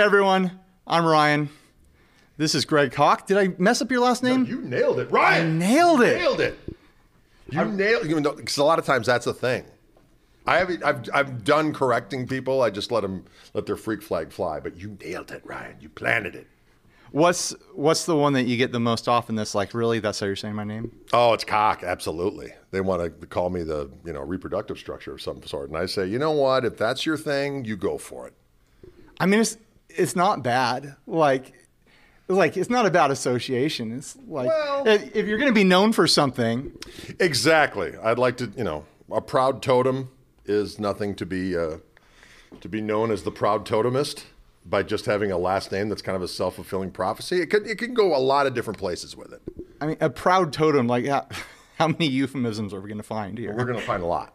Hey everyone, I'm Ryan. This is Greg Koch. Did I mess up your last name? You nailed it, Ryan. nailed it. Nailed it. You nailed. You know, because a lot of times that's a thing. I have. I've. I've done correcting people. I just let them let their freak flag fly. But you nailed it, Ryan. You planted it. What's what's the one that you get the most often? That's like really that's how you're saying my name. Oh, it's cock. Absolutely. They want to call me the you know reproductive structure of some sort, and I say, you know what? If that's your thing, you go for it. I mean, it's it's not bad. Like. Like it's not about association. It's like Well- if you're going to be known for something, Exactly. I'd like to. You know, a proud totem is nothing to be uh, to be known as the proud totemist by just having a last name that's kind of a self fulfilling prophecy. It could it can go a lot of different places with it. I mean, a proud totem. Like how, how many euphemisms are we going to find here? We're gonna find a lot.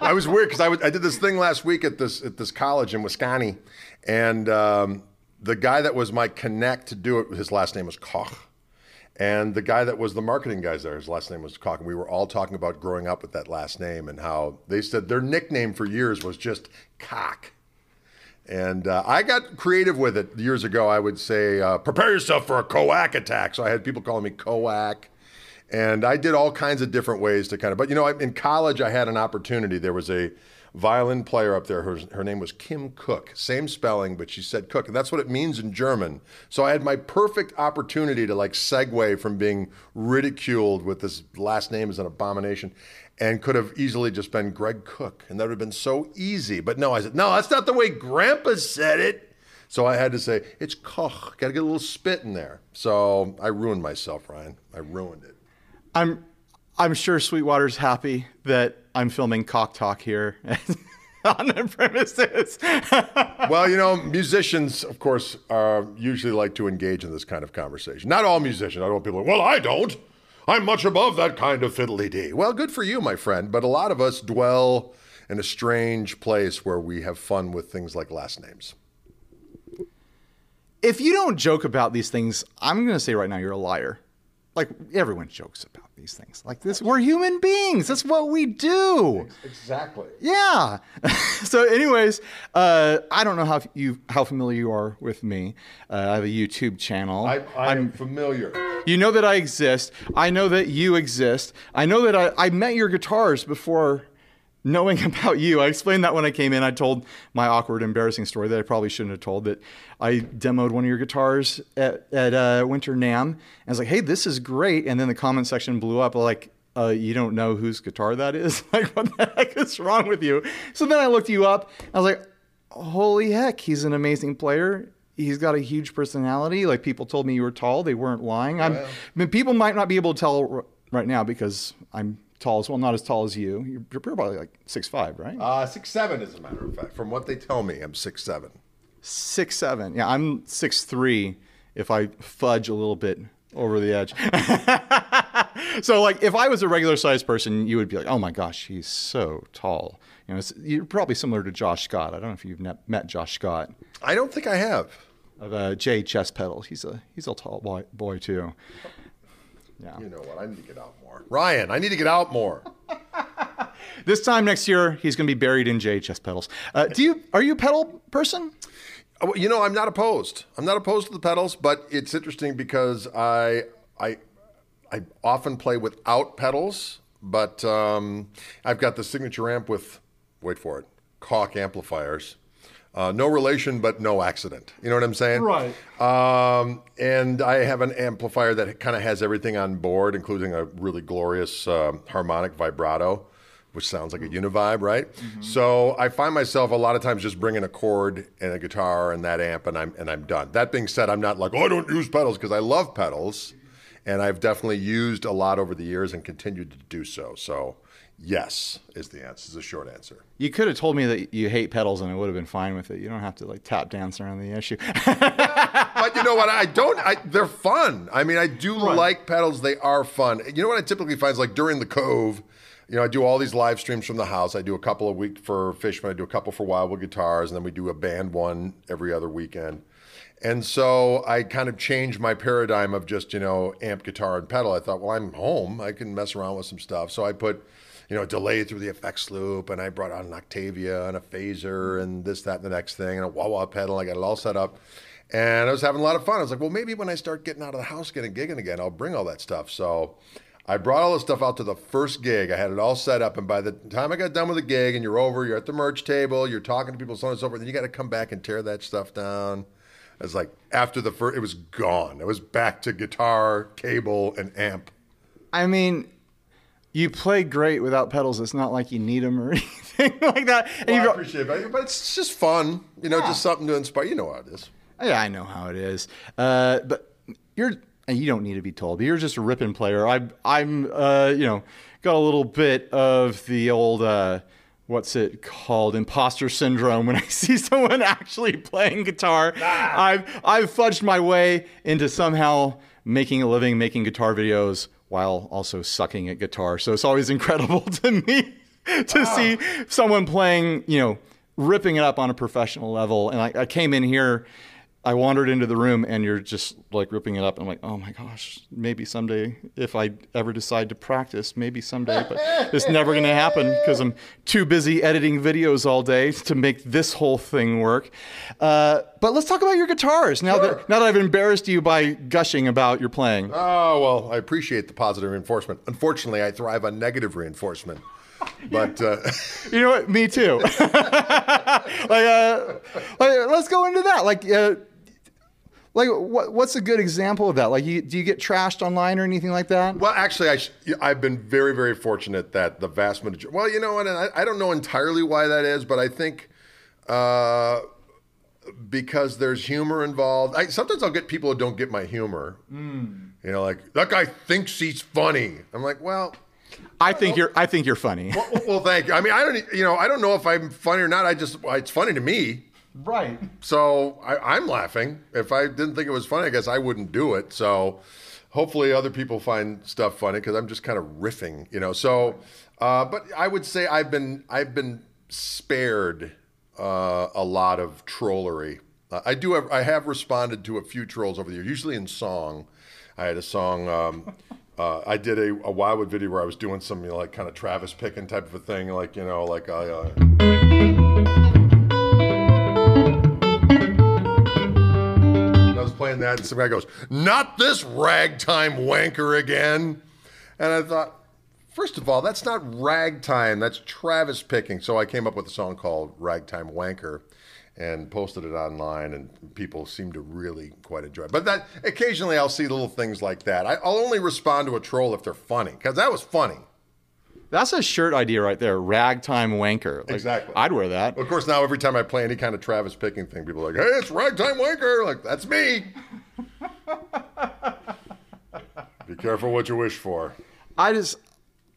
I was weird because I, did this thing last week at this at this college in Wisconsin, and um, the guy that was my connect to do it, his last name was Koch, and the guy that was the marketing guys there, his last name was Koch, and we were all talking about growing up with that last name and how they said their nickname for years was just Cock. And uh, I got creative with it years ago. I would say, uh, prepare yourself for a coac attack. So I had people calling me coac. And I did all kinds of different ways to kind of, but you know, in college, I had an opportunity. There was a violin player up there. Her, her name was Kim Cook. Same spelling, but she said Cook. And that's what it means in German. So I had my perfect opportunity to like segue from being ridiculed with this last name as an abomination and could have easily just been Greg Cook. And that would have been so easy. But no, I said, no, that's not the way Grandpa said it. So I had to say, it's Koch. Got to get a little spit in there. So I ruined myself, Ryan. I ruined it. I'm I'm sure Sweetwater's happy that I'm filming Cock Talk here on the premises. Well, you know, musicians, of course, are usually like to engage in this kind of conversation. Not all musicians. I don't want people, well, I don't. I'm much above that kind of fiddly dee. Well, good for you, my friend. But a lot of us dwell in a strange place where we have fun with things like last names. if you don't joke about these things, I'm going to say right now you're a liar. Like everyone jokes about these things. Like this, we're human beings. That's what we do. Exactly. Yeah. so, anyways, uh, I don't know how you how familiar you are with me. Uh, I have a YouTube channel. I, I'm familiar. You know that I exist. I know that you exist. I know that I, I met your guitars before knowing about you. I explained that when I came in. I told my awkward, embarrassing story that I probably shouldn't have told. That I demoed one of your guitars at, at uh, Winter NAMM. And I was like, hey, this is great. And then the comment section blew up like, uh, you don't know whose guitar that is? like, what the heck is wrong with you? So then I looked you up. I was like, holy heck, he's an amazing player. He's got a huge personality. Like people told me you were tall. They weren't lying. I'm, I mean, people might not be able to tell r- right now because I'm tall as well. Not as tall as you. You're, you're probably like six five, right? Uh, six seven, as a matter of fact. From what they tell me, I'm six seven. Six seven. Yeah, I'm six three. If I fudge a little bit over the edge. so like, if I was a regular sized person, you would be like, oh my gosh, he's so tall. You know, it's, you're probably similar to Josh Scott. I don't know if you've met Josh Scott. I don't think I have. of uh, JHS Pedal. He's a he's a tall boy, boy too. Yeah. You know what? I need to get out more. Ryan, I need to get out more. This time next year, he's going to be buried in JHS Pedals. Uh, do you are you a pedal person? Uh, You know, I'm not opposed. I'm not opposed to the pedals, but it's interesting because I I I often play without pedals, but um, I've got the signature amp with wait for it, Koch amplifiers. Uh, no relation, but no accident. You know what I'm saying? Right. Um, and I have an amplifier that kind of has everything on board, including a really glorious um harmonic vibrato, which sounds like a univibe, right? So I find myself a lot of times just bringing a chord and a guitar and that amp, and I'm and I'm done. That being said, I'm not like oh I don't use pedals because I love pedals, and I've definitely used a lot over the years and continued to do so. So yes is the answer. Is the short answer. You could have told me that you hate pedals, and I would have been fine with it. You don't have to like tap dance around the issue. but you know what? I don't. I, they're fun. I mean, I do like pedals. They are fun. You know what I typically find is like during the Cove. You know, I do all these live streams from the house. I do a couple a week for Fishman. I do a couple for Wildwood Guitars, and then we do a band one every other weekend. And so I kind of changed my paradigm of just, you know, amp, guitar, and pedal. I thought, well, I'm home. I can mess around with some stuff. So I put, you know, delayed through the effects loop and I brought on an Octavia and a phaser mm-hmm. and this, that, and the next thing and a wah wah pedal. I got it all set up. And I was having a lot of fun. I was like, well, maybe when I start getting out of the house, getting gigging again, I'll bring all that stuff. So I brought all the stuff out to the first gig. I had it all set up. And by the time I got done with the gig and you're over, you're at the merch table, you're talking to people, so on and so forth, then you got to come back and tear that stuff down. I was like after the first, it was gone. It was back to guitar, cable, and amp. I mean, you play great without pedals. It's not like you need them or anything like that. And Well, you I appreciate it, but it's just fun, you know, Yeah. just something to inspire. You know how it is. Yeah, I know how it is. Uh, but you're and you don't need to be told. But you're just a ripping player. I, I'm, uh, you know, got a little bit of the old. Uh, What's it called? Imposter syndrome. When I see someone actually playing guitar, I've I've fudged my way into somehow making a living making guitar videos while also sucking at guitar. So it's always incredible to me to see someone playing, you know, ripping it up on a professional level. And I, I came in here, I wandered into the room, and you're just like ripping it up. I'm like, oh my gosh, maybe someday if I ever decide to practice, maybe someday, but it's never going to happen because I'm too busy editing videos all day to make this whole thing work. Uh, but let's talk about your guitars now Sure. that now that I've embarrassed you by gushing about your playing. Oh, well, I appreciate the positive reinforcement. Unfortunately, I thrive on negative reinforcement. But uh, You know what? Me too. like, uh, like, let's go into that. Like, uh, like, what, what's a good example of that? Like, you, do you get trashed online or anything like that? Well, actually, I sh- I've been very, very fortunate that the vast majority. Well, you know, and I, I don't know entirely why that is, but I think uh, because there's humor involved. I, sometimes I'll get people who don't get my humor. You know, like that guy thinks he's funny. I'm like, well, I think you're. I think you're funny. well, well, thank you. I mean, I don't, you know, I don't know if I'm funny or not. I just, it's funny to me. Right. So I, I'm laughing. If I didn't think it was funny, I guess I wouldn't do it. So hopefully other people find stuff funny because I'm just kind of riffing, you know. So, uh, but I would say I've been I've been spared uh, a lot of trollery. Uh, I do have I have responded to a few trolls over the years, usually in song. I had a song. Um, uh, I did a, a Wildwood video where I was doing some you know, like kind of Travis Pickin type of a thing, like you know, like I. Uh, playing that, and some guy goes, "Not this ragtime wanker again," and I thought, first of all, that's not ragtime, that's Travis picking. So I came up with a song called "Ragtime Wanker." And posted it online, and people seem to really quite enjoy it. But that occasionally I'll see little things like that. I, I'll only respond to a troll if they're funny, because that was funny. That's a shirt idea right there. Ragtime wanker. Like, Exactly. I'd wear that. Of course, now every time I play any kind of Travis picking thing, people are like, "Hey, it's ragtime wanker!" Like that's me. Be careful what you wish for. I just,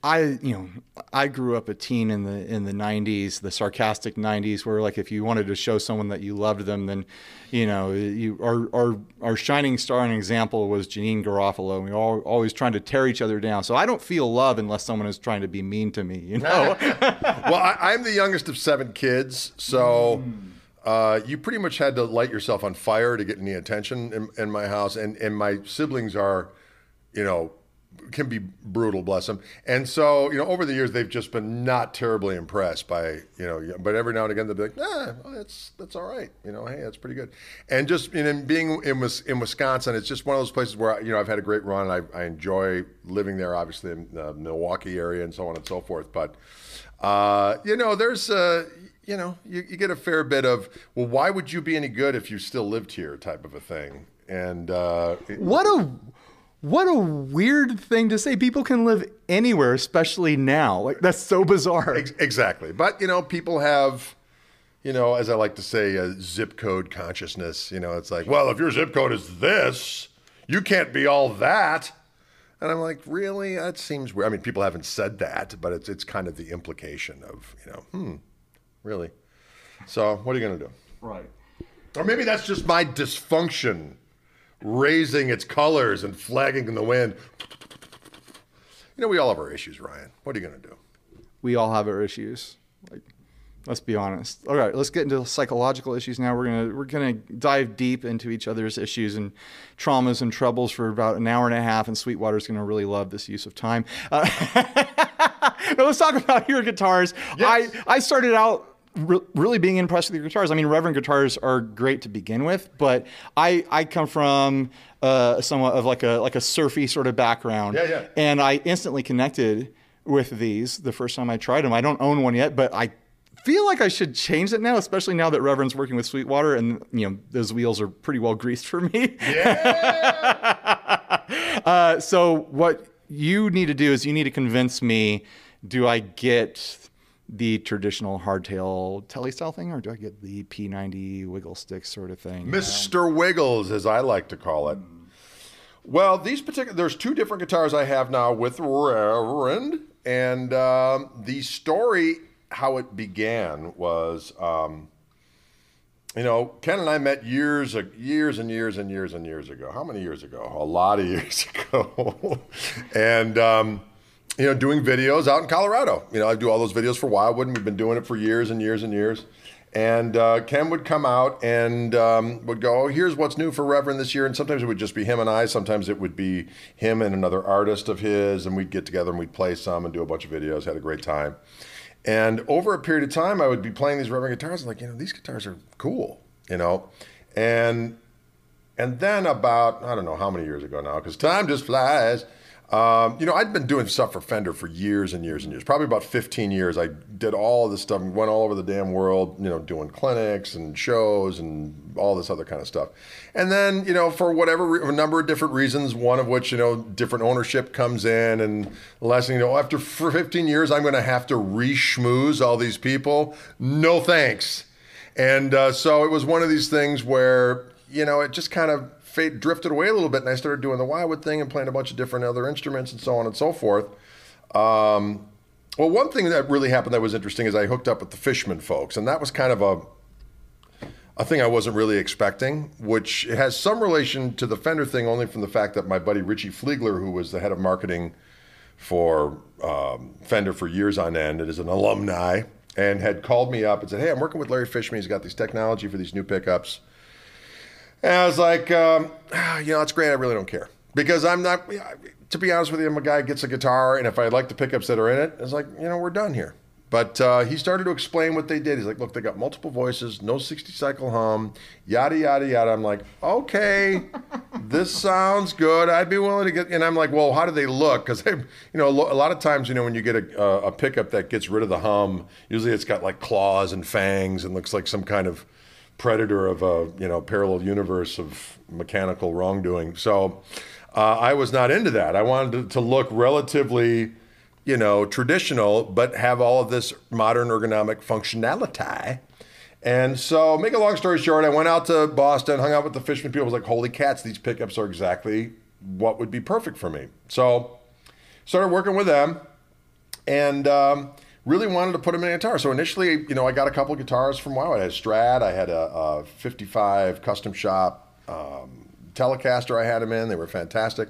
I you know, I grew up a teen in the in the '90s, the sarcastic '90s, where like if you wanted to show someone that you loved them, then, you know, you our our our shining star and example was Janeane Garofalo. We were all always trying to tear each other down. So I don't feel love unless someone is trying to be mean to me. You know. Well, I, I'm the youngest of seven kids, so uh, you pretty much had to light yourself on fire to get any attention in, in my house. And and my siblings are, you know, can be brutal, bless them. And so, you know, over the years they've just been not terribly impressed by, you know, but every now and again they'll be like, nah, well, that's that's all right. You know, hey, that's pretty good. And just you know, being in in Wisconsin, it's just one of those places where you know I've had a great run. I, I enjoy living there, obviously in the Milwaukee area and so on and so forth. But uh, you know, there's uh, you know, you, you get a fair bit of, well, why would you be any good if you still lived here, type of a thing. And uh, it- What a what a weird thing to say. People can live anywhere, especially now. Like that's so bizarre. Ex- Exactly. But, you know, people have, you know, as I like to say, a zip code consciousness. You know, it's like, well, if your zip code is this, you can't be all that. And I'm like, really? That seems weird. I mean, people haven't said that, but it's, it's kind of the implication of, you know, hmm, really? So what are you going to do? Right. Or maybe that's just my dysfunction raising its colors and flagging in the wind. You know, we all have our issues, Ryan. What are you going to do? We all have our issues. Like Let's be honest. All right, let's get into psychological issues now. We're gonna we're gonna dive deep into each other's issues and traumas and troubles for about an hour and a half, and Sweetwater's gonna really love this use of time. Uh, now let's talk about your guitars. Yes. I I started out re- really being impressed with your guitars. I mean, Reverend guitars are great to begin with, but I I come from uh, somewhat of like a like a surfy sort of background. Yeah, yeah. And I instantly connected with these the first time I tried them. I don't own one yet, but I feel like I should change it now, especially now that Reverend's working with Sweetwater and you know those wheels are pretty well greased for me. uh, so what you need to do is you need to convince me: Do I get the traditional hardtail telly style thing, or do I get the P90 wiggle stick sort of thing? Mr. Wiggles, as I like to call it. Well, these particular there's two different guitars I have now with Reverend, and um, the story how it began was, um, you know, Ken and I met years, years and years and years and years ago. How many years ago? A lot of years ago, and. You know, doing videos out in Colorado. You know, I do all those videos for Wildwood, and we've been doing it for years and years and years. And uh, Ken would come out and um, would go, oh, here's what's new for Reverend this year. And sometimes it would just be him and I. Sometimes it would be him and another artist of his. And we'd get together and we'd play some and do a bunch of videos. Had a great time. And over a period of time, I would be playing these Reverend guitars. Like, you know, these guitars are cool, you know. And and then about I don't know how many years ago now, because time just flies. Um, you know, I'd been doing stuff for Fender for years and years and years. Probably about 15 years. I did all this stuff, went all over the damn world. You know, doing clinics and shows and all this other kind of stuff. And then, you know, for whatever re- a number of different reasons, one of which, you know, different ownership comes in, and last thing you know, after 15 years, I'm going to have to re-schmooze all these people. No thanks. And uh, so it was one of these things where, you know, it just kind of fade, drifted away a little bit. And I started doing the Wildwood thing and playing a bunch of different other instruments and so on and so forth. Um, well, one thing that really happened that was interesting is I hooked up with the Fishman folks. And that was kind of a, a thing I wasn't really expecting, which has some relation to the Fender thing only from the fact that my buddy Richie Fliegler, who was the head of marketing for um, Fender for years on end and is an alumni, and had called me up and said, "Hey, I'm working with Larry Fishman. He's got these technology for these new pickups." And I was like, um, "Ah, "You know, it's great. I really don't care because I'm not. To be honest with you, I'm a guy who gets a guitar, and if I like the pickups that are in it, it's like, you know, we're done here." But uh, he started to explain what they did. He's like, "Look, they got multiple voices, no 60 cycle hum, yada yada yada." I'm like, "Okay, this sounds good. I'd be willing to get." And I'm like, "Well, how do they look?" Because you know, a lot of times, you know, when you get a a pickup that gets rid of the hum, usually it's got like claws and fangs and looks like some kind of predator of a you know parallel universe of mechanical wrongdoing. So uh, I was not into that. I wanted to, to look relatively you know, traditional, but have all of this modern ergonomic functionality. And so, make a long story short, I went out to Boston, hung out with the Fishman people. I was like, holy cats, these pickups are exactly what would be perfect for me. So, started working with them and um, really wanted to put them in a guitar. So, initially, you know, I got a couple of guitars from WoW. I had a Strat, I had a, a 55 custom shop um, Telecaster, I had them in. They were fantastic.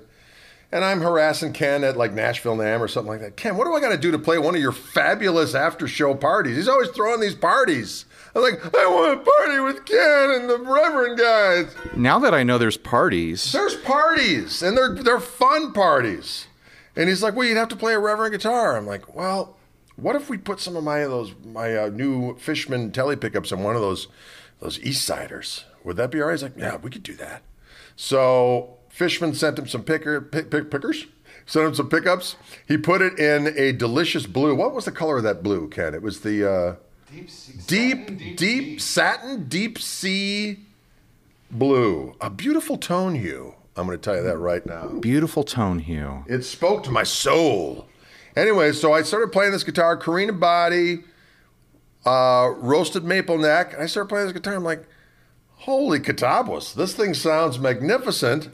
And I'm harassing Ken at like Nashville NAMM or something like that. Ken, what do I got to do to play one of your fabulous after show parties? He's always throwing these parties. I'm like, I want to party with Ken and the Reverend guys. Now that I know there's parties, There's parties, and they're they're fun parties. And he's like, well, you'd have to play a Reverend guitar. I'm like, well, what if we put some of my those my uh, new Fishman telly pickups on one of those those East Siders? Would that be all right? He's like, yeah, we could do that. So Fishman sent him some picker pick, pick, pickers. Sent him some pickups. He put it in a delicious blue. What was the color of that blue, Ken? It was the uh, Deep, sea- deep, satin, deep, sea. satin, deep sea blue. A beautiful tone hue. I'm going to tell you that right now. beautiful tone hue. It spoke to my soul. Anyway, so I started playing this guitar, Korina body, uh, roasted maple neck. I started playing this guitar. I'm like, holy catabos, this thing sounds magnificent.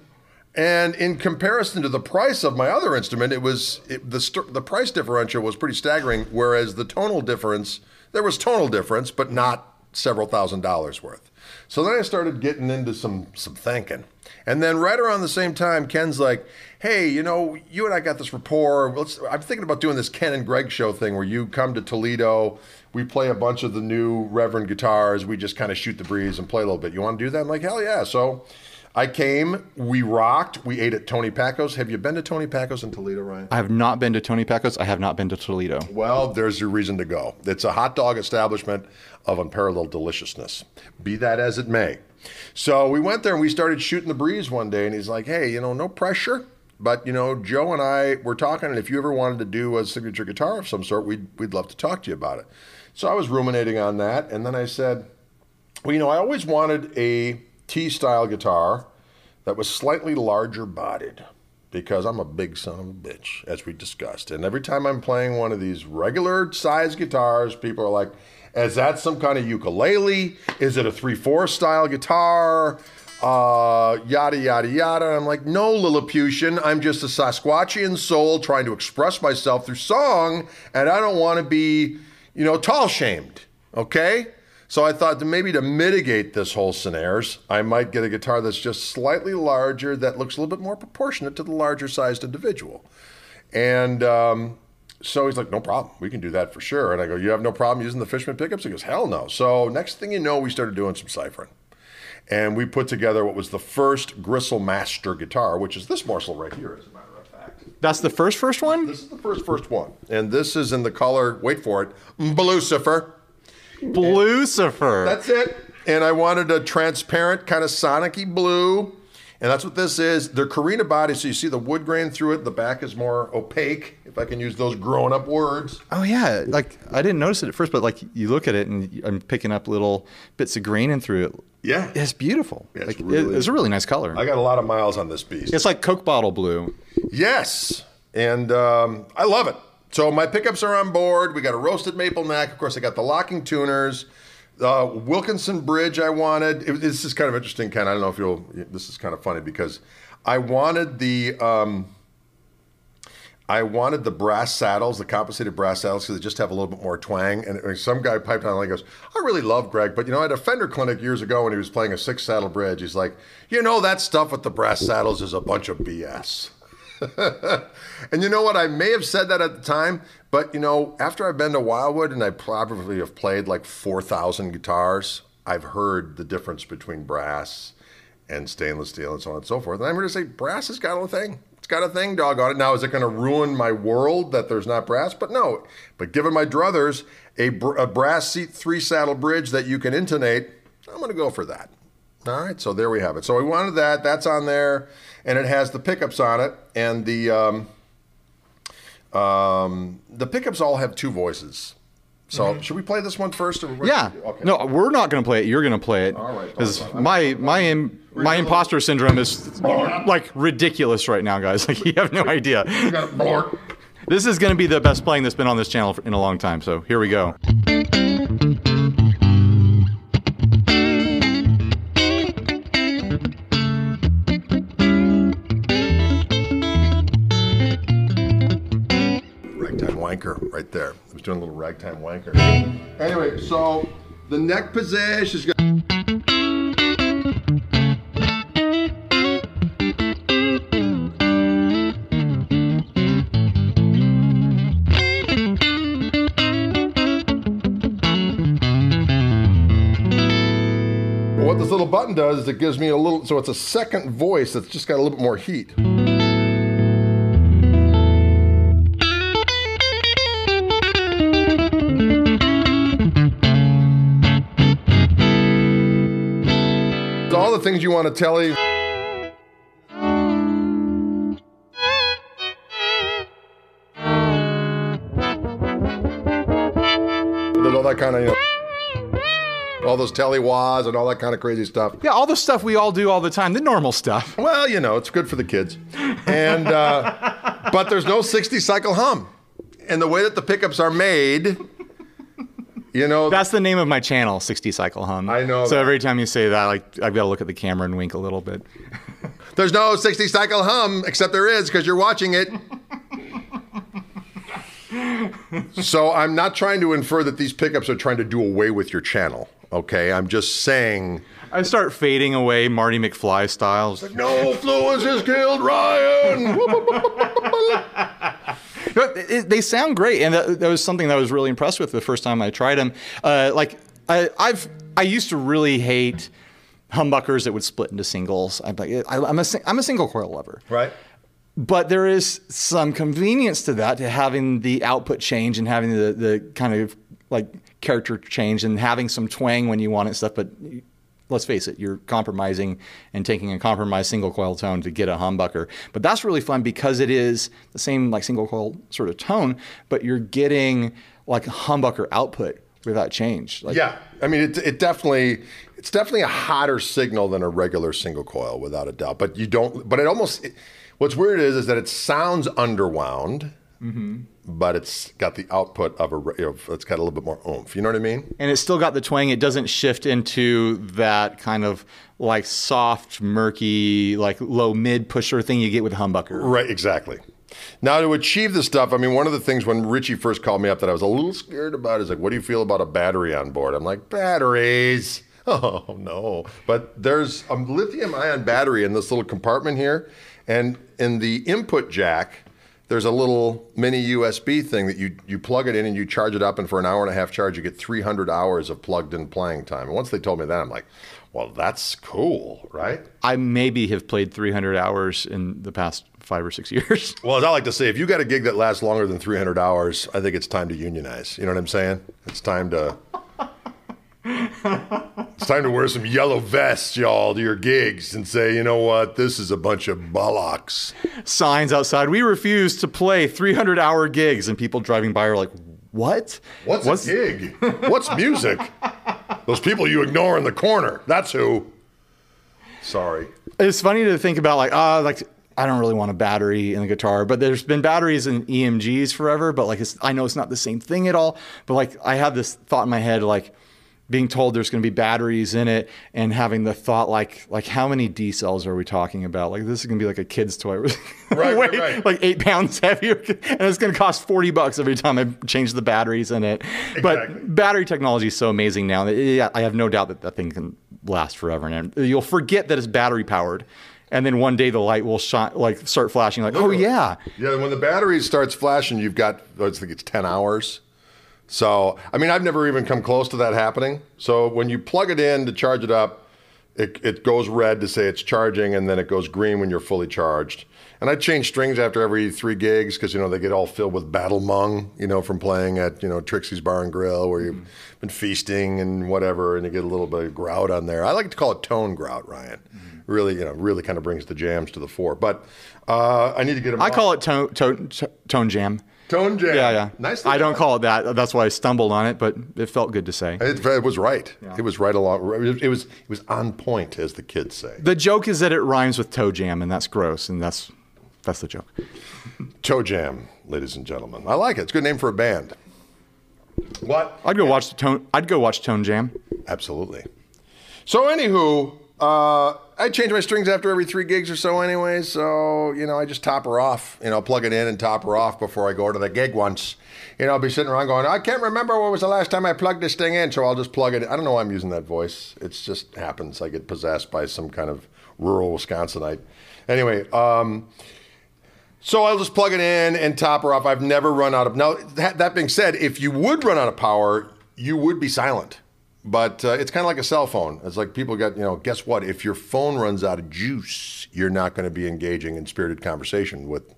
And in comparison to the price of my other instrument, it was it, the the price differential was pretty staggering. Whereas the tonal difference, there was tonal difference, but not several thousand dollars worth. So then I started getting into some some thinking. And then right around the same time, Ken's like, "Hey, you know, you and I got this rapport. Let's, I'm thinking about doing this Ken and Greg show thing where you come to Toledo, we play a bunch of the new Reverend guitars, we just kind of shoot the breeze and play a little bit. You want to do that?" I'm like, "Hell yeah!" So I came, we rocked, we ate at Tony Packo's. Have you been to Tony Packo's in Toledo, Ryan? I have not been to Tony Packo's. I have not been to Toledo. Well, there's your reason to go. It's a hot dog establishment of unparalleled deliciousness. Be that as it may. So we went there and we started shooting the breeze one day, and he's like, "Hey, you know, no pressure." But you know, Joe and I were talking, and if you ever wanted to do a signature guitar of some sort, we'd we'd love to talk to you about it. So I was ruminating on that, and then I said, "Well, you know, I always wanted a T-style guitar that was slightly larger bodied." Because I'm a big son of a bitch, as we discussed. And every time I'm playing one of these regular size guitars, people are like, is that some kind of ukulele? Is it a 3 4 style guitar? Uh, yada, yada, yada. I'm like, no, Lilliputian. I'm just a Sasquatchian soul trying to express myself through song, and I don't want to be, you know, tall shamed. Okay? So I thought that maybe to mitigate this whole scenarios, I might get a guitar that's just slightly larger that looks a little bit more proportionate to the larger sized individual. And um, so he's like, no problem. We can do that for sure. And I go, you have no problem using the Fishman pickups? He goes, hell no. So next thing you know, we started doing some ciphering. And we put together what was the first Gristle Master guitar, which is this morsel right here, as a matter of fact. That's the first first one? This is the first first one. And this is in the color, wait for it, Blucifer. Blucifer. That's it. And I wanted a transparent, kind of sonic blue. And that's what this is. They're Korina body, so you see the wood grain through it. The back is more opaque, if I can use those grown up words. Oh yeah, like I didn't notice it at first, but like you look at it and I'm picking up little bits of grain in through it. Yeah. It's beautiful. Yeah, it's like, really- it's a really nice color. I got a lot of miles on this beast. it's like Coke bottle blue. Yes, and um, I love it. So my pickups are on board. We got a roasted maple neck. Of course, I got the locking tuners. Uh, Wilkinson bridge I wanted. It, this is kind of interesting, Ken. I don't know if you'll. This is kind of funny because I wanted the. Um, I wanted the brass saddles, the compensated brass saddles, because they just have a little bit more twang. And some guy piped on and goes, I really love Greg, but you know, at a Fender clinic years ago when he was playing a six saddle bridge, he's like, you know, that stuff with the brass saddles is a bunch of BS. and you know what? I may have said that at the time, but you know, after I've been to Wildwood and I probably have played like 4,000 guitars, I've heard the difference between brass and stainless steel and so on and so forth. And I'm going to say brass has got a thing. It's got a thing, dog on it. Now, is it going to ruin my world that there's not brass? But no. But given my druthers, a, br- a brass seat three saddle bridge that you can intonate, I'm going to go for that. All right, so there we have it. So we wanted that. That's on there, and it has the pickups on it, and the um, um, the pickups all have two voices. So should we play this one first? Or Yeah. should we do? Okay. No, we're not going to play it. You're going to play it. All right. Because my my im- my imposter syndrome is like ridiculous right now, guys. Like you have no idea. This is going to be the best playing that's been on this channel in a long time. So here we go. Wanker right there. I was doing a little ragtime wanker. Anyway, so the neck position is going What this little button does is it gives me a little, so it's a second voice that's just got a little bit more heat. Things you want to tell. There's all that kind of, you know, all those telly-wahs and all that kind of crazy stuff. Yeah, all the stuff we all do all the time, the normal stuff. Well, you know, it's good for the kids. And uh, but there's no 60 cycle hum. And the way that the pickups are made, you know, That's the name of my channel, 60 Cycle Hum. I know So that. every time you say that, like I've got to look at the camera and wink a little bit. there's no 60 cycle hum, except there is because you're watching it. so I'm not trying to infer that these pickups are trying to do away with your channel. Okay, I'm just saying. I start fading away, Marty McFly style. No fluence has killed Ryan. They sound great, and that, that was something that I was really impressed with the first time I tried them. Uh, like I, I've I used to really hate humbuckers that would split into singles. I'm like I, I'm a I'm a single coil lover, right. but there is some convenience to that to having the output change and having the the kind of like character change and having some twang when you want it and stuff. But let's face it, you're compromising and taking a compromised single coil tone to get a humbucker. But that's really fun because it is the same like single coil sort of tone, but you're getting like a humbucker output without change. Like, Yeah, I mean, it, it definitely, it's definitely a hotter signal than a regular single coil, without a doubt. But you don't, but it almost, it, what's weird is, is that it sounds underwound, Mm-hmm. but it's got the output of a, re- you know, it's got a little bit more oomph. You know what I mean? and it's still got the twang. It doesn't shift into that kind of like soft, murky, like low mid pusher thing you get with a humbucker. Right, exactly. Now to achieve this stuff, I mean, one of the things when Richie first called me up that I was a little scared about is like, what do you feel about a battery on board? I'm like, batteries. Oh no! But there's a lithium-ion battery in this little compartment here, and in the input jack, there's a little mini USB thing that you you plug it in and you charge it up, and for an hour and a half charge, you get 300 hours of plugged-in playing time. And once they told me that, I'm like, well, that's cool, right? I maybe have played 300 hours in the past five or six years. Well, as I like to say, if you got a gig that lasts longer than 300 hours, I think it's time to unionize. You know what I'm saying? It's time to. It's time to wear some yellow vests, y'all, to your gigs and say, you know what, this is a bunch of bollocks. Signs outside. We refuse to play 300 hour gigs, and people driving by are like, "What? What's, a gig? What's music? Those people you ignore in the corner. That's who. Sorry. It's funny to think about like, ah, like I don't really want a battery in the guitar, but there's been batteries in EMGs forever. But like, it's, I know it's not the same thing at all. But like, I have this thought in my head, like being told there's going to be batteries in it, and having the thought, like, like how many D cells are we talking about? Like, this is going to be like a kid's toy, Right, right, like eight pounds heavier, and it's going to cost forty bucks every time I change the batteries in it. Exactly. But battery technology is so amazing now. that, yeah, I have no doubt that that thing can last forever, and you'll forget that it's battery powered. And then one day the light will shine, like start flashing, like, oh yeah, Yeah, when the battery starts flashing, you've got, I think it's 10 hours. So, I mean, I've never even come close to that happening. So, when you plug it in to charge it up, it, it goes red to say it's charging, and then it goes green when you're fully charged. And I change strings after every three gigs because, you know, they get all filled with battle mung, you know, from playing at, you know, Trixie's Bar and Grill where you've been feasting and whatever, and you get a little bit of grout on there. I like to call it tone grout, Ryan. Really, you know, really kind of brings the jams to the fore. But uh, I need to get them I off. call it tone tone, tone jam. Tone jam. Yeah, yeah. Nice. I don't call it that. That's why I stumbled on it, but it felt good to say. It, it was right. It was right along. It was. It was on point, as the kids say. The joke is that it rhymes with toe jam, and that's gross, and that's that's the joke. Toe jam, ladies and gentlemen. I like it. It's a good name for a band. What? I'd go watch the tone. I'd go watch Tone Jam. Absolutely. So, anywho, uh, I change my strings after every three gigs or so, anyway. So, you know, I just top her off. You know, plug it in and top her off before I go to the gig once. You know, I'll be sitting around going, I can't remember when was the last time I plugged this thing in, so I'll just plug it. in. I don't know why I'm using that voice. It just happens. I get possessed by some kind of rural Wisconsinite. Anyway, um, so I'll just plug it in and top her off. I've never run out of. Now, that, that being said, if you would run out of power, you would be silent. But uh, it's kind of like a cell phone. It's like people got, you know, guess what? If your phone runs out of juice, you're not going to be engaging in spirited conversation with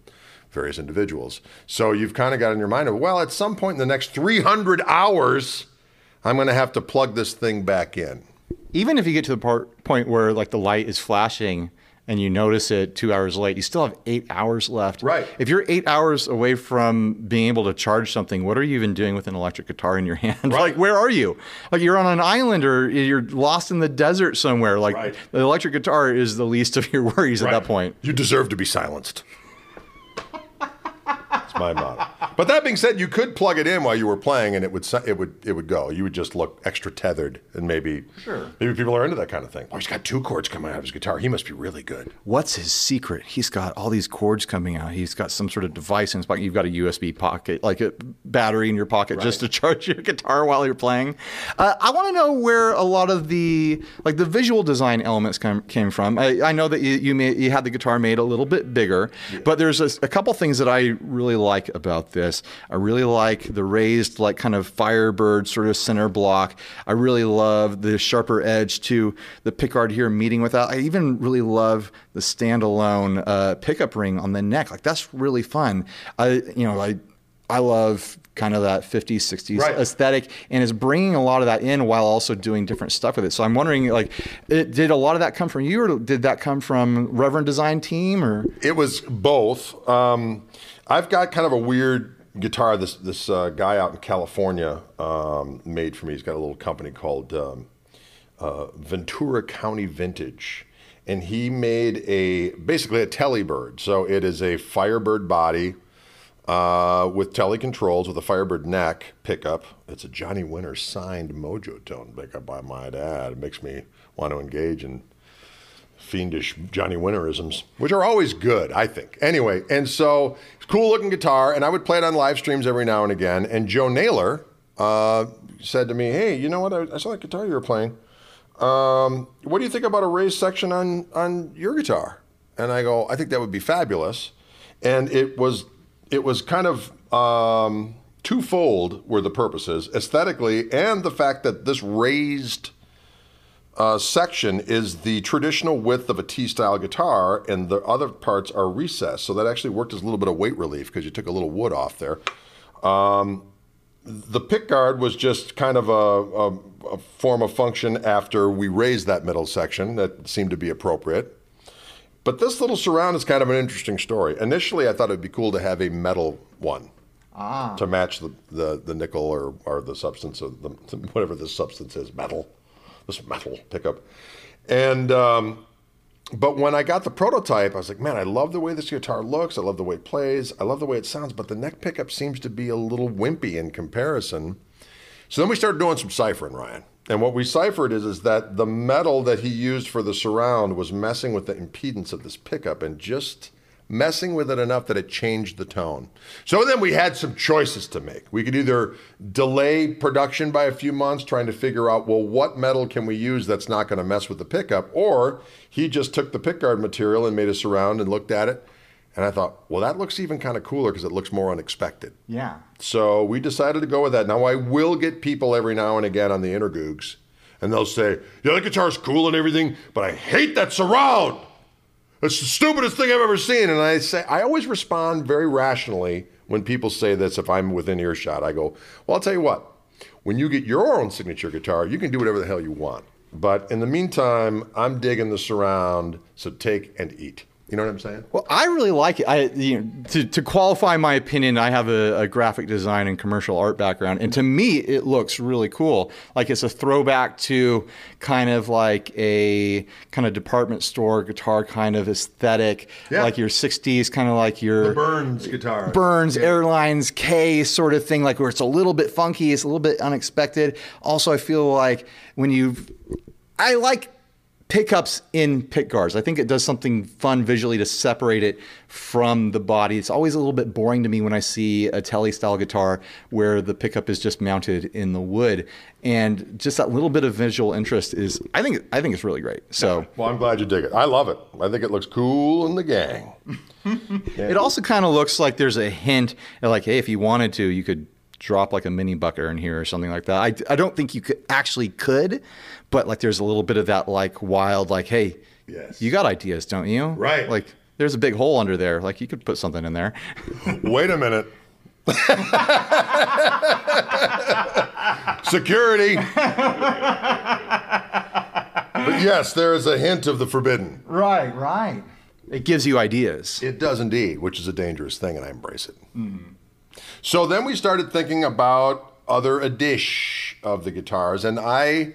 various individuals. So you've kind of got in your mind of, well, at some point in the next 300 hours, I'm going to have to plug this thing back in. Even if you get to the part, point where like the light is flashing and you notice it two hours late, you still have eight hours left. Right. If you're eight hours away from being able to charge something, what are you even doing with an electric guitar in your hand? Like, where are you? Like, you're on an island or you're lost in the desert somewhere. Like, Right. the electric guitar is the least of your worries at that point. You deserve to be silenced. It's my motto. But that being said, you could plug it in while you were playing, and it would it would it would go. You would just look extra tethered, and maybe Sure. maybe people are into that kind of thing. Oh, he's got two chords coming out of his guitar. He must be really good. What's his secret? He's got all these cords coming out. He's got some sort of device in his pocket. You've got a USB pocket, like a battery in your pocket, just to charge your guitar while you're playing. Uh, I want to know where a lot of the like the visual design elements came, came from. I, I know that you you, made, you had the guitar made a little bit bigger, but there's a, a couple things that I really like about this. I really like the raised, like kind of Firebird sort of center block. I really love the sharper edge to the pickguard here meeting with that. I even really love the standalone uh, pickup ring on the neck. Like that's really fun. I, you know, I, I love kind of that 50s 60s Right. aesthetic and is bringing a lot of that in while also doing different stuff with it so i'm wondering like it, did a lot of that come from you or did that come from reverend design team or It was both. Um, I've got kind of a weird guitar. This this uh, guy out in California um, made for me. He's got a little company called um, uh, Ventura County Vintage, and he made a basically a Telebird. So it is a Firebird body uh, with tele controls with a Firebird neck pickup. It's a Johnny Winter signed Mojo Tone pickup, I might add. It makes me want to engage in fiendish Johnny Winterisms, which are always good, I think. Anyway, and so cool looking guitar, and I would play it on live streams every now and again. And Joe Naylor uh, said to me, "Hey, you know what? I, I saw that guitar you were playing. Um, what do you think about a raised section on on your guitar?" And I go, "I think that would be fabulous." And it was it was kind of um, twofold were the purposes aesthetically and the fact that this raised uh, section is the traditional width of a T-style guitar, and the other parts are recessed. So that actually worked as a little bit of weight relief because you took a little wood off there. Um, the pick guard was just kind of a, a, a form of function after we raised that middle section that seemed to be appropriate. But this little surround is kind of an interesting story. Initially, I thought it'd be cool to have a metal one to match the, the, the nickel or, or the substance of the, whatever this substance is, metal, this metal pickup. And um, but when I got the prototype, I was like, man, I love the way this guitar looks. I love the way it plays. I love the way it sounds. But the neck pickup seems to be a little wimpy in comparison. So then we started doing some ciphering, Ryan. And what we ciphered is, is that the metal that he used for the surround was messing with the impedance of this pickup and just messing with it enough that it changed the tone. So then we had some choices to make. We could either delay production by a few months trying to figure out, well, what metal can we use that's not going to mess with the pickup? Or he just took the pickguard material and made a surround and looked at it. And I thought, well, that looks even kind of cooler because it looks more unexpected. yeah So we decided to go with that. Now I will get people every now and again on the intergoogs, and they'll say, "Yeah, the guitar's cool and everything, but I hate that surround. It's the stupidest thing I've ever seen." And I say, I always respond very rationally when people say this. If I'm within earshot, I go, "Well, I'll tell you what. When you get your own signature guitar, you can do whatever the hell you want. But in the meantime, I'm digging the surround. So take and eat. You know what I'm saying? Well, I really like it. I, you know, to, to qualify my opinion, I have a, a graphic design and commercial art background, and to me, it looks really cool. Like it's a throwback to kind of like a kind of department store guitar kind of aesthetic, Yeah. like your '60s, kind of like your Burns guitar. Burns Airlines Kay sort of thing, like where it's a little bit funky, it's a little bit unexpected. Also, I feel like when you, I like pickups in pick guards. I think it does something fun visually to separate it from the body. It's always a little bit boring to me when I see a Tele style guitar where the pickup is just mounted in the wood, and just that little bit of visual interest is, I think, I think it's really great. So. Well, I'm glad you dig it. I love it. I think it looks cool in the gang. It also kind of looks like there's a hint at like, hey, if you wanted to, you could drop like a mini bucker in here or something like that. I, I don't think you could actually could, but like there's a little bit of that like wild, like, hey, Yes. you got ideas, don't you? Right. Like there's a big hole under there. Like you could put something in there. Wait a minute. Security. but yes, there is a hint of the forbidden. Right, right. It gives you ideas. It does indeed, which is a dangerous thing, and I embrace it. So then we started thinking about other edish of the guitars, and I,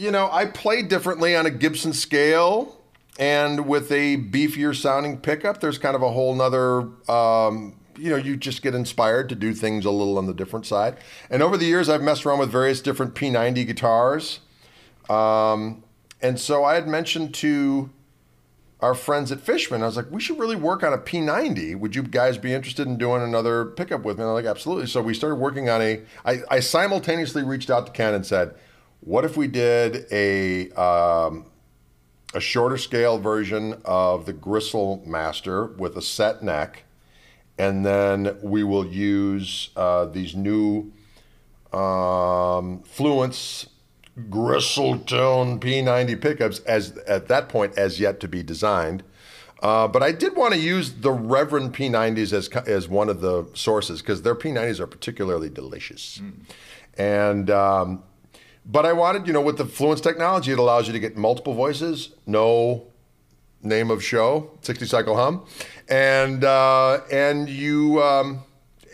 you know, I play differently on a Gibson scale, and with a beefier sounding pickup, there's kind of a whole nother um, you know, you just get inspired to do things a little on the different side. And over the years, I've messed around with various different P90 guitars. Um, and so I had mentioned to our friends at Fishman, I was like, we should really work on a P90. Would you guys be interested in doing another pickup with me? And they're like, absolutely. So we started working on a. I, I simultaneously reached out to Ken and said, what if we did a um, a shorter scale version of the Gristle Master with a set neck, and then we will use uh, these new um, Fluence Gristletone P90 pickups as at that point as yet to be designed. Uh, but I did want to use the Reverend P90s as as one of the sources because their P90s are particularly delicious, mm. and um, but I wanted, you know, with the Fluence technology, it allows you to get multiple voices, no name of show, 60 cycle hum, and uh, and you um,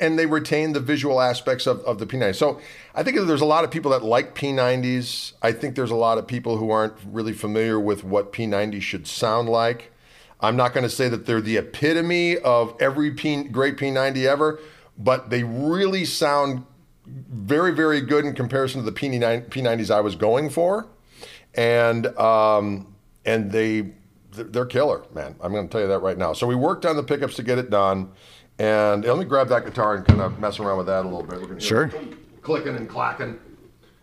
and they retain the visual aspects of, of the P90. So I think there's a lot of people that like P90s. I think there's a lot of people who aren't really familiar with what P90 should sound like. I'm not going to say that they're the epitome of every P, great P90 ever, but they really sound very, very good in comparison to the P90s I was going for, and um, and they they're killer, man. I'm going to tell you that right now. So we worked on the pickups to get it done, and let me grab that guitar and kind of mess around with that a little bit. We're gonna sure. Clicking and clacking.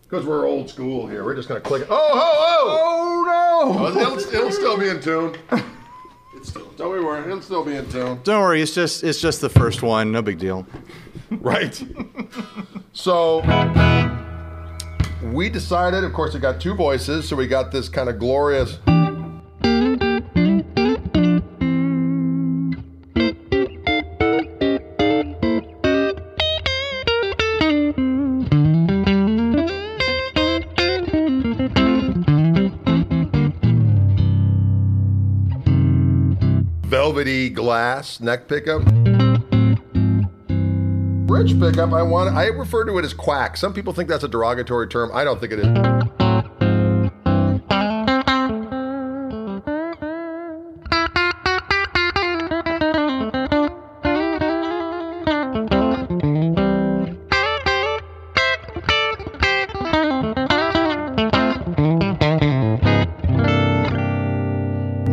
Because we're old school here, we're just gonna click it. Oh, oh, oh! Oh no! it'll, it'll still be in tune. It's still, don't worry, it'll still be in tune. Don't worry, it's just it's just the first one, no big deal. right. So we decided, of course, it got two voices, so we got this kind of glorious. velvety glass neck pickup bridge pickup, I want I refer to it as quack. Some people think that's a derogatory term. I don't think it is.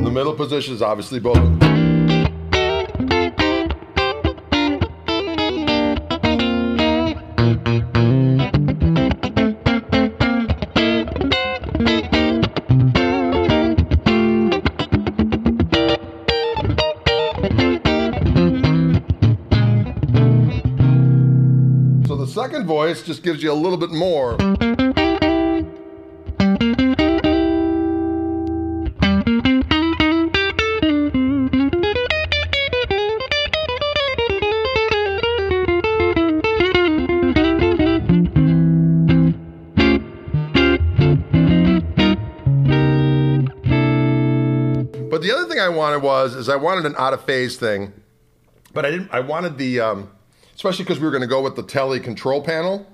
the middle position is obviously both. Voice just gives you a little bit more. But the other thing I wanted was is I wanted an out of phase thing, but I didn't. I wanted the um, especially because we were going to go with the tele control panel.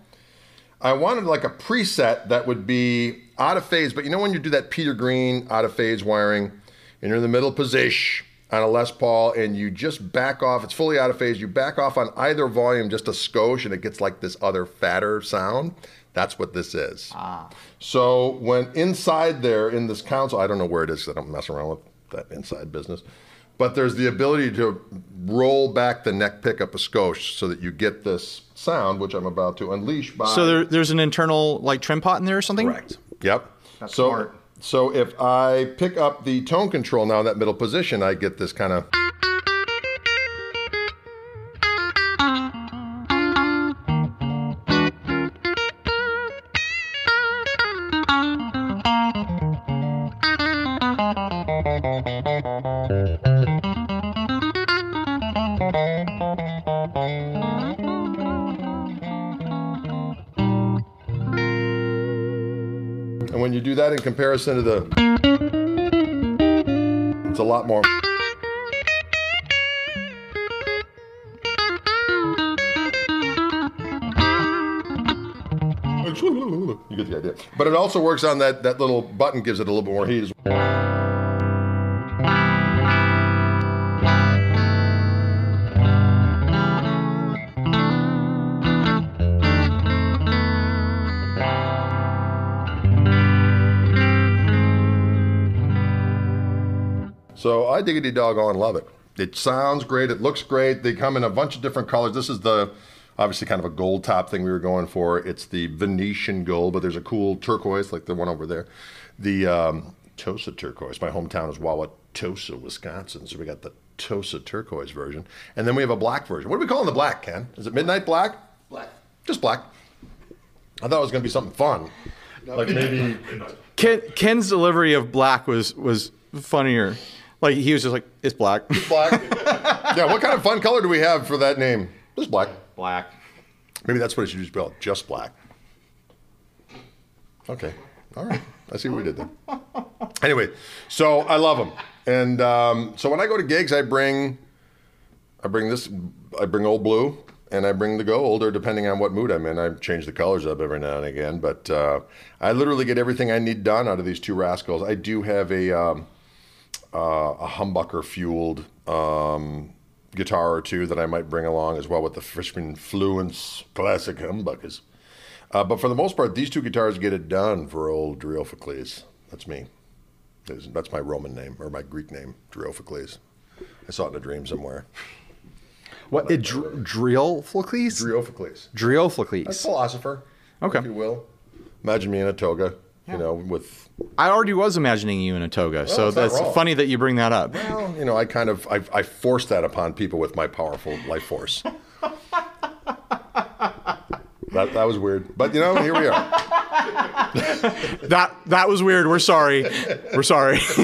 I wanted like a preset that would be out of phase, but you know when you do that Peter Green out of phase wiring, and you're in the middle position on a Les Paul, and you just back off. It's fully out of phase. You back off on either volume just a skosh, and it gets like this other fatter sound. That's what this is. Ah. So when inside there in this console, I don't know where it is. I don't mess around with that inside business but there's the ability to roll back the neck pickup a skosh so that you get this sound, which I'm about to unleash by. So there, there's an internal like trim pot in there or something. Correct. Yep. That's so, smart. So if I pick up the tone control now in that middle position, I get this kind of. Comparison to the, it's a lot more. You get the idea. But it also works on that, that little button gives it a little bit more heat So I dig diggity doggone love it. It sounds great. It looks great. They come in a bunch of different colors. This is the obviously kind of a gold top thing we were going for. It's the Venetian gold, but there's a cool turquoise like the one over there. The um, Tosa turquoise. My hometown is Wauwatosa, Wisconsin. So we got the Tosa turquoise version. And then we have a black version. What are we calling the black, Ken? Is it midnight black? Black. Just black. I thought it was going to be something fun. Like maybe Ken, Ken's delivery of black was was funnier. Like he was just like, "It's black." black. yeah, what kind of fun color do we have for that name? Just black. Black. Maybe that's what it should be spelled. Just black. Okay. All right. I see what we did there. Anyway, so I love them, and um, so when I go to gigs, I bring, I bring this, I bring old blue, and I bring the gold, or depending on what mood I'm in, I change the colors up every now and again. But uh, I literally get everything I need done out of these two rascals. I do have a um, uh, a humbucker fueled um, guitar or two that I might bring along as well with the Fishman Fluence classic humbuckers. Uh, but for the most part, these two guitars get it done for old Driophocles. That's me. That's my Roman name or my Greek name, Driophocles. I saw it in a dream somewhere. What? It, dr- Driolphocles? Driophocles. A philosopher, Okay. if you will. Imagine me in a toga, you know, with I already was imagining you in a toga, so that's funny that you bring that up. Well, you know, I kind of I, I force that upon people with my powerful life force. that that was weird, but you know, here we are. That that was weird. We're sorry. We're sorry.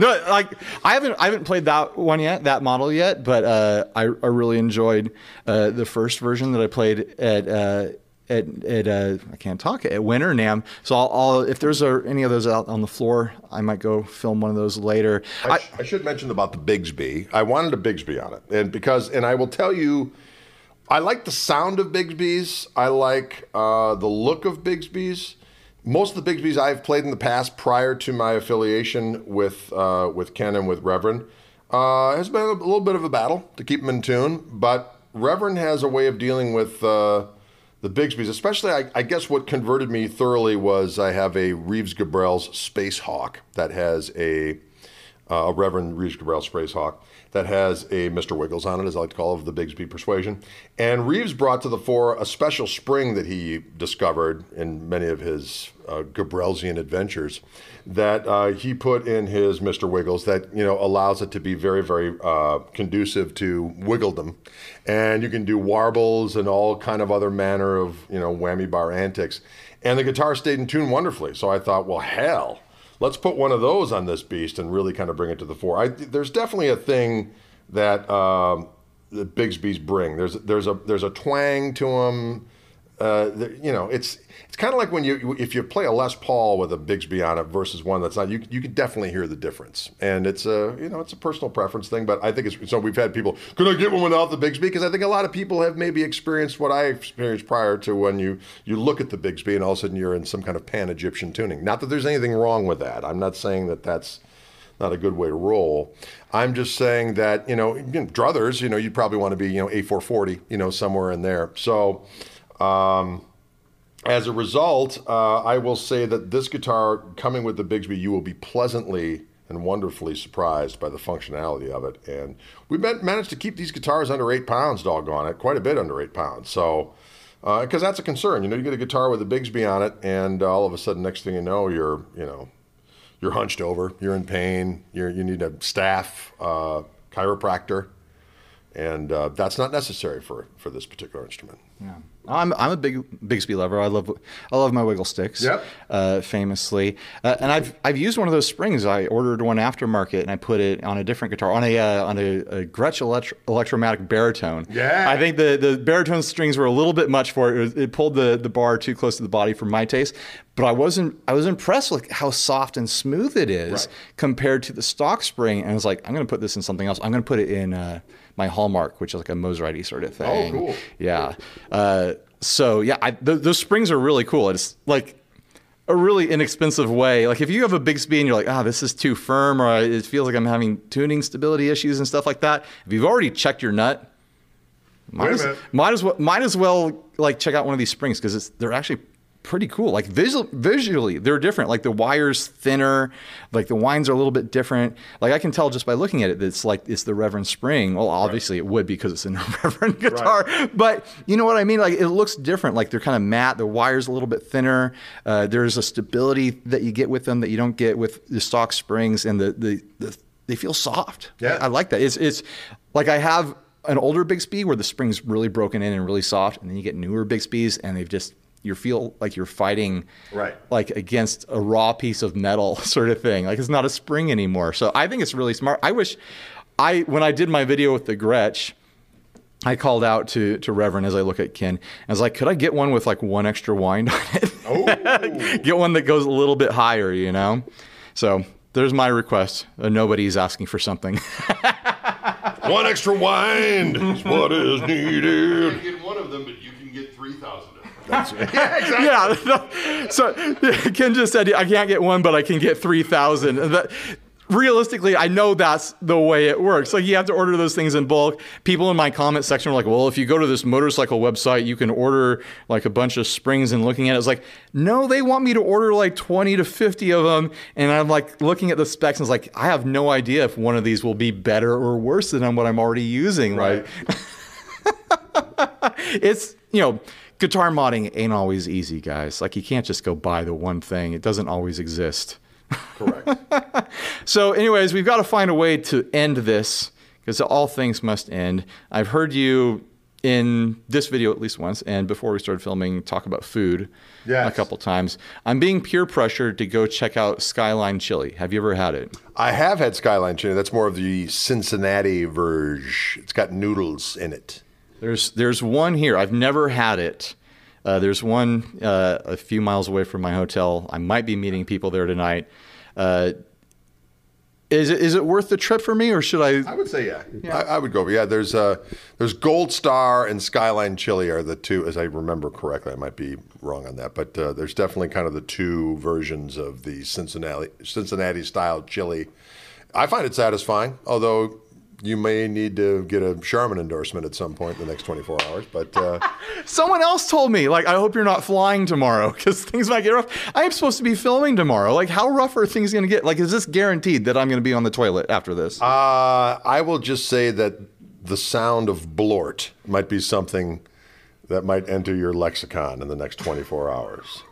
no, like I haven't I haven't played that one yet, that model yet, but uh, I I really enjoyed uh, the first version that I played at. Uh, at, at uh, I can't talk at Winter NAMM, so I'll, I'll if there's a, any of those out on the floor, I might go film one of those later. I, I, sh- I should mention about the Bigsby. I wanted a Bigsby on it, and because and I will tell you, I like the sound of Bigsby's. I like uh, the look of Bigsby's. Most of the Bigsby's I've played in the past, prior to my affiliation with uh, with Ken and with Reverend, uh, has been a little bit of a battle to keep them in tune. But Reverend has a way of dealing with. The Bigsby's, especially, I, I guess what converted me thoroughly was I have a Reeves Gabrels Space Hawk that has a uh, a Reverend Reeves Gabrels Space Hawk that has a Mr. Wiggles on it, as I like to call it, of the Bigsby Persuasion. And Reeves brought to the fore a special spring that he discovered in many of his uh, Gabrelsian adventures that uh, he put in his Mr. Wiggles that you know allows it to be very, very uh, conducive to wiggledom, and you can do warbles and all kind of other manner of you know whammy bar antics. And the guitar stayed in tune wonderfully. So I thought, well, hell, let's put one of those on this beast and really kind of bring it to the fore. I, there's definitely a thing that um, the Bigsby's bring. There's there's a there's a twang to them. Uh, you know, it's it's kind of like when you if you play a Les Paul with a Bigsby on it versus one that's not. You you can definitely hear the difference, and it's a you know it's a personal preference thing. But I think it's so we've had people. Could I get one without the Bigsby? Because I think a lot of people have maybe experienced what I experienced prior to when you you look at the Bigsby and all of a sudden you're in some kind of pan Egyptian tuning. Not that there's anything wrong with that. I'm not saying that that's not a good way to roll. I'm just saying that you know, you know, druthers, you know, you'd probably want to be you know A440, you know, somewhere in there. So. Um, as a result, uh, I will say that this guitar, coming with the Bigsby, you will be pleasantly and wonderfully surprised by the functionality of it. And we managed to keep these guitars under eight pounds, doggone it, quite a bit under eight pounds. So, because that's a concern, you know, you get a guitar with a Bigsby on it, and all of a sudden, next thing you know, you're, you know, you're hunched over, you're in pain, you're, you need a staff uh, chiropractor, and uh, that's not necessary for for this particular instrument. Yeah. I'm I'm a big Bigsby lover. I love I love my wiggle sticks. Yep. Uh, famously, uh, and I've I've used one of those springs. I ordered one aftermarket and I put it on a different guitar on a uh, on a, a Gretsch electro, electromatic baritone. Yeah. I think the the baritone strings were a little bit much for it. It, was, it pulled the the bar too close to the body for my taste. But I wasn't I was impressed with how soft and smooth it is Right. compared to the stock spring. And I was like, I'm going to put this in something else. I'm going to put it in. Uh, my hallmark, which is like a Mosrite sort of thing. Oh, cool. Yeah. Uh, so yeah, I, th- those springs are really cool. It's like a really inexpensive way. Like if you have a Bigsby and you're like, ah, this is too firm, or it feels like I'm having tuning stability issues and stuff like that. If you've already checked your nut, might, as, might as well might as well like check out one of these springs because they're actually pretty cool. Like visual, visually, they're different. Like the wires thinner, like the wines are a little bit different. Like I can tell just by looking at it, that it's like it's the Reverend Spring. Well, obviously it would because it's a Reverend guitar, but you know what I mean. Like it looks different. Like they're kind of matte. The wires a little bit thinner. Uh, there's a stability that you get with them that you don't get with the stock springs, and the the, the they feel soft. Yeah. I, I like that. It's it's like I have an older Bigsby where the spring's really broken in and really soft, and then you get newer Bigsbys and they've just you feel like you're fighting Right. like against a raw piece of metal sort of thing. Like it's not a spring anymore. So I think it's really smart. I wish I when I did my video with the Gretsch, I called out to to Reverend as I look at Ken. I was like, could I get one with like one extra wind on it? Oh, get one that goes a little bit higher, you know? So there's my request. Uh, nobody's asking for something. one extra wind is what is needed. You needed. can get one of them, but you can get 3,000 them. yeah, exactly. yeah. So Ken just said I can't get one, but I can get three thousand. That realistically, I know that's the way it works. Like you have to order those things in bulk. People in my comment section were like, "Well, if you go to this motorcycle website, you can order like a bunch of springs." And looking at it, it's like, no, they want me to order like twenty to fifty of them. And I'm like looking at the specs, and it's like, I have no idea if one of these will be better or worse than what I'm already using. Right. Like it's you know guitar modding ain't always easy guys like you can't just go buy the one thing it doesn't always exist Correct. so anyways we've got to find a way to end this because all things must end i've heard you in this video at least once and before we started filming talk about food Yes. a couple times i'm being peer pressured to go check out skyline chili have you ever had it I have had Skyline chili. That's more of the Cincinnati verge. It's got noodles in it. There's there's one here. I've never had it. Uh, there's one uh, a few miles away from my hotel. I might be meeting people there tonight. Uh, is it is it worth the trip for me, or should I? I would say yeah. I, I would go. Yeah, there's uh, there's Gold Star and Skyline Chili are the two, as I remember correctly. I might be wrong on that, but uh, there's definitely kind of the two versions of the Cincinnati Cincinnati style chili. I find it satisfying, although you may need to get a Charmin endorsement at some point in the next 24 hours. But uh, Someone else told me like I hope you're not flying tomorrow because things might get rough. I am supposed to be filming tomorrow. Like how rough are things going to get? Like is this guaranteed that I'm going to be on the toilet after this? uh, I will just say that the sound of blort might be something that might enter your lexicon in the next 24 hours.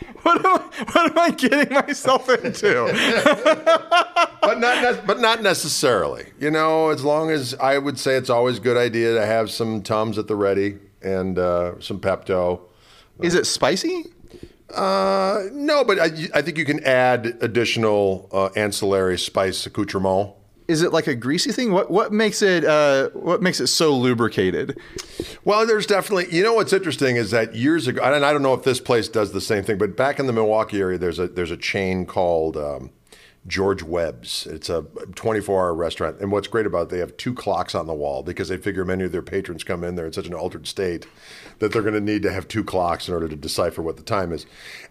what, am I, what am I getting myself into? but not ne- but not necessarily. You know, as long as I would say it's always a good idea to have some tums at the ready and uh, some Pepto. is it spicy? Uh, no, but I, I think you can add additional uh, ancillary spice accoutrement. Is it like a greasy thing? What what makes it uh, what makes it so lubricated? Well, there's definitely. You know what's interesting is that years ago, and I don't know if this place does the same thing, but back in the Milwaukee area, there's a there's a chain called um, George Webb's. It's a 24-hour restaurant, and what's great about it, they have two clocks on the wall because they figure many of their patrons come in there in such an altered state that they're going to need to have two clocks in order to decipher what the time is.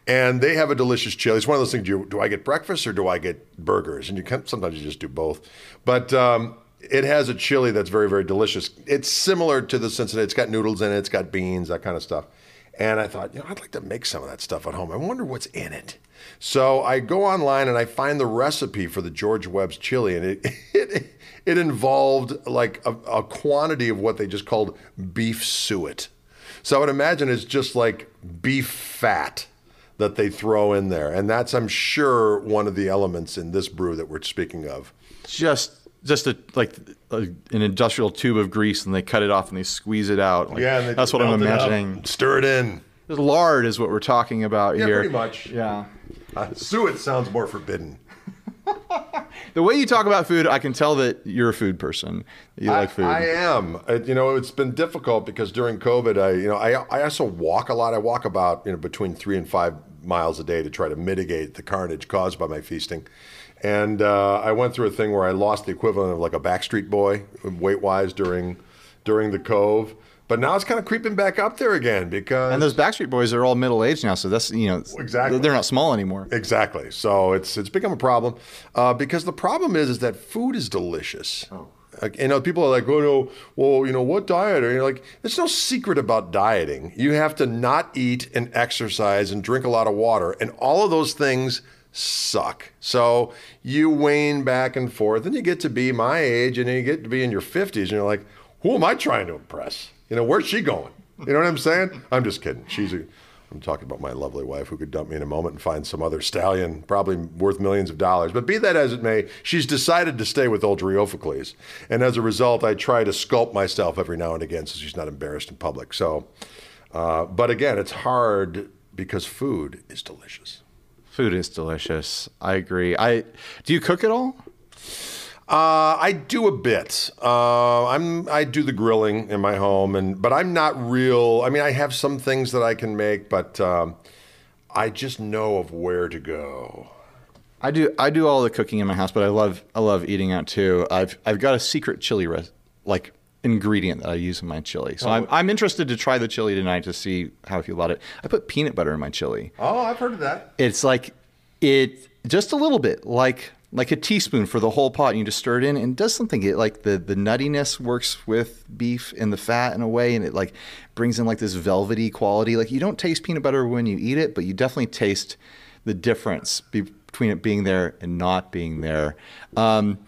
And they have a delicious chili. It's one of those things: do, you, do I get breakfast or do I get burgers? And you can sometimes you just do both, but. Um, it has a chili that's very, very delicious. It's similar to the Cincinnati. It's got noodles in it. It's got beans, that kind of stuff. And I thought, you know, I'd like to make some of that stuff at home. I wonder what's in it. So I go online and I find the recipe for the George Webb's chili, and it it, it involved like a, a quantity of what they just called beef suet. So I would imagine it's just like beef fat that they throw in there, and that's I'm sure one of the elements in this brew that we're speaking of. Just just a like a, an industrial tube of grease, and they cut it off and they squeeze it out. Like, and they that's what I'm melt it imagining. Stir it in. Lard is what we're talking about Yeah, here. pretty much. Yeah. Uh, suet sounds more forbidden. The way you talk about food, I can tell that you're a food person. You like food. I, I am. Uh, you know, it's been difficult because during COVID, I you know I I also walk a lot. I walk about you know between three and five miles a day to try to mitigate the carnage caused by my feasting. And uh, I went through a thing where I lost the equivalent of like a Backstreet Boy weight wise during during the Cove. But now it's kind of creeping back up there again because and those Backstreet Boys are all middle aged now, so that's you know Exactly. they're not small anymore. Exactly. So it's it's become a problem uh, because the problem is is that food is delicious. Like, you know, people are like, oh no, well, you know, what diet? are you're like, there's no secret about dieting. You have to not eat and exercise and drink a lot of water, and all of those things suck. So you wane back and forth, and you get to be my age, and you get to be in your 50s, and you're like, who am I trying to impress? You know, where's she going? You know what I'm saying? I'm just kidding. She's a, I'm talking about my lovely wife who could dump me in a moment and find some other stallion, probably worth millions of dollars. But be that as it may, she's decided to stay with old Ulteriophiles. And as a result, I try to sculpt myself every now and again so she's not embarrassed in public. So, uh, but again, it's hard because food is delicious. Food is delicious. I agree. I do you cook at all? Uh, I do a bit. Uh, I'm I do the grilling in my home, and but I'm not real. I mean, I have some things that I can make, but um, I just know of where to go. I do I do all the cooking in my house, but I love I love eating out too. I've I've got a secret chili res- like ingredient that I use in my chili. So I'm I'm interested to try the chili tonight to see how I feel about it. I put peanut butter in my chili. Oh, I've heard of that. It's like it just a little bit like like a teaspoon for the whole pot and you just stir it in and it does something it like the the nuttiness works with beef and the fat in a way and it like brings in like this velvety quality like you don't taste peanut butter when you eat it but you definitely taste the difference be- between it being there and not being there um,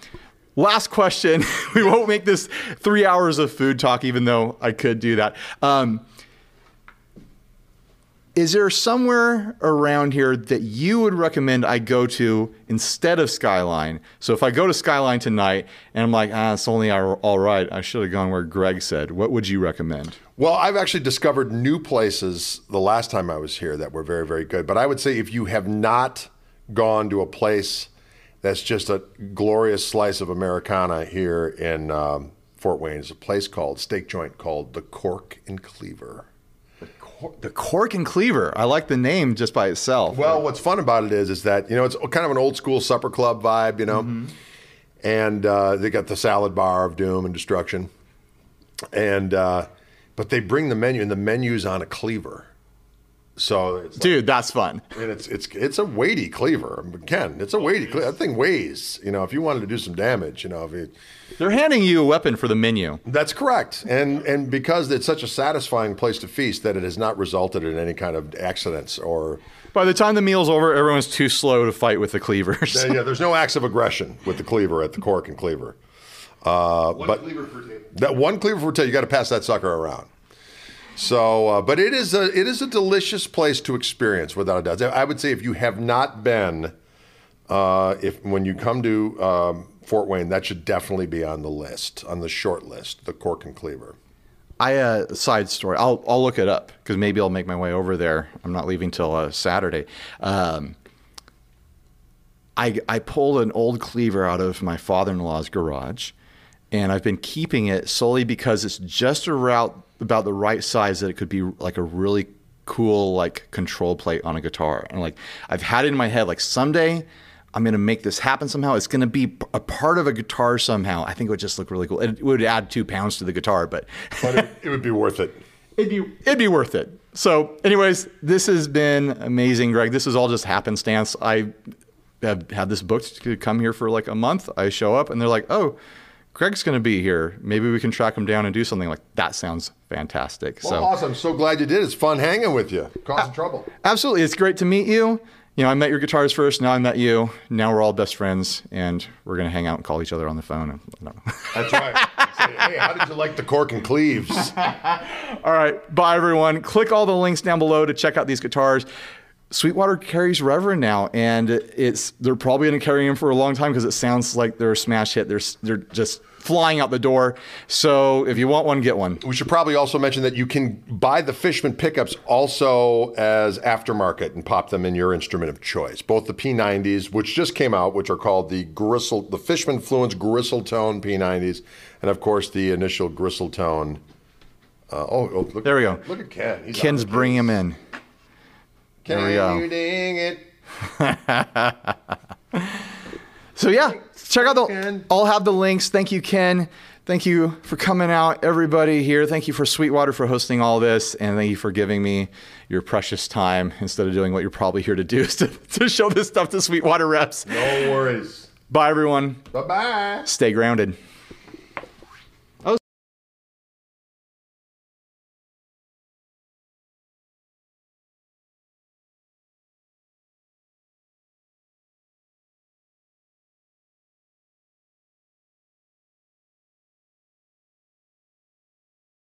last question we won't make this three hours of food talk even though i could do that um, is there somewhere around here that you would recommend I go to instead of Skyline? So if I go to Skyline tonight and I'm like, ah, it's only all all right, I should have gone where Greg said. What would you recommend? Well, I've actually discovered new places the last time I was here that were very, very good. But I would say if you have not gone to a place that's just a glorious slice of Americana here in um, Fort Wayne, is a place called steak joint called the Cork and Cleaver. The Cork and Cleaver. I like the name just by itself. Well, what's fun about it is, is that you know it's kind of an old school supper club vibe, you know, and uh, they got the salad bar of doom and destruction, and uh, but they bring the menu, and the menu's on a cleaver, so it's like- dude, that's fun. and it's it's it's a weighty cleaver. Ken, it's a weighty cleaver. That thing weighs. You know, if you wanted to do some damage, you know, if it, They're handing you a weapon for the menu. that's correct. And and because it's such a satisfying place to feast that it has not resulted in any kind of accidents or By the time the meal's over, everyone's too slow to fight with the cleavers. Yeah, yeah, there's no acts of aggression with the cleaver at the cork and cleaver. Uh, One but cleaver per table. that one cleaver for tail, you got to pass that sucker around. So, uh, but it is a it is a delicious place to experience, without a doubt. I would say if you have not been, uh, if when you come to um, Fort Wayne, that should definitely be on the list, on the short list, the cork and cleaver. I uh, side story. I'll I'll look it up because maybe I'll make my way over there. I'm not leaving till uh, Saturday. Um, I I pulled an old cleaver out of my father-in-law's garage, and I've been keeping it solely because it's just around about the right size that it could be like a really cool like control plate on a guitar. And like I've had it in my head like someday I'm gonna make this happen somehow. It's gonna be a part of a guitar somehow. I think it would just look really cool. It would add two pounds to the guitar, but But it, it would be worth it. it'd be it'd be worth it. So, anyways, this has been amazing, Greg. This is all just happenstance. I have had this booked to come here for like a month. I show up and they're like, "Oh, Greg's going to be here. Maybe we can track him down and do something like that." Sounds fantastic. Well, so, awesome! So glad you did. It's fun hanging with you. Causing trouble. absolutely, it's great to meet you. You know, I met your guitarist first. Now I met you. Now we're all best friends, and we're going to hang out and call each other on the phone. I don't know. That's right. Say, hey, how did you like the cork and cleaves? All right. Bye, everyone. Click all the links down below to check out these guitars. Sweetwater carries Reverend now, and it's they're probably going to carry him for a long time because it sounds like they're a smash hit. They're they're just flying out the door. So if you want one, get one. We should probably also mention that you can buy the Fishman pickups also as aftermarket and pop them in your instrument of choice. Both the P90s, which just came out, which are called the Gristle, the Fishman Fluence Gristle-Tone P90s, and of course the initial Gristle-Tone. Uh, oh, oh, look, There we go. Look at Ken. He's Ken's bringing him in. Can we go. you ding it? So yeah, check out the. I'll have the links. Thank you, Ken. Thank you for coming out, everybody here. Thank you for Sweetwater for hosting all this, and thank you for giving me your precious time instead of doing what you're probably here to do, is to, to show this stuff to Sweetwater reps. No worries. Bye, everyone. Bye bye. Stay grounded.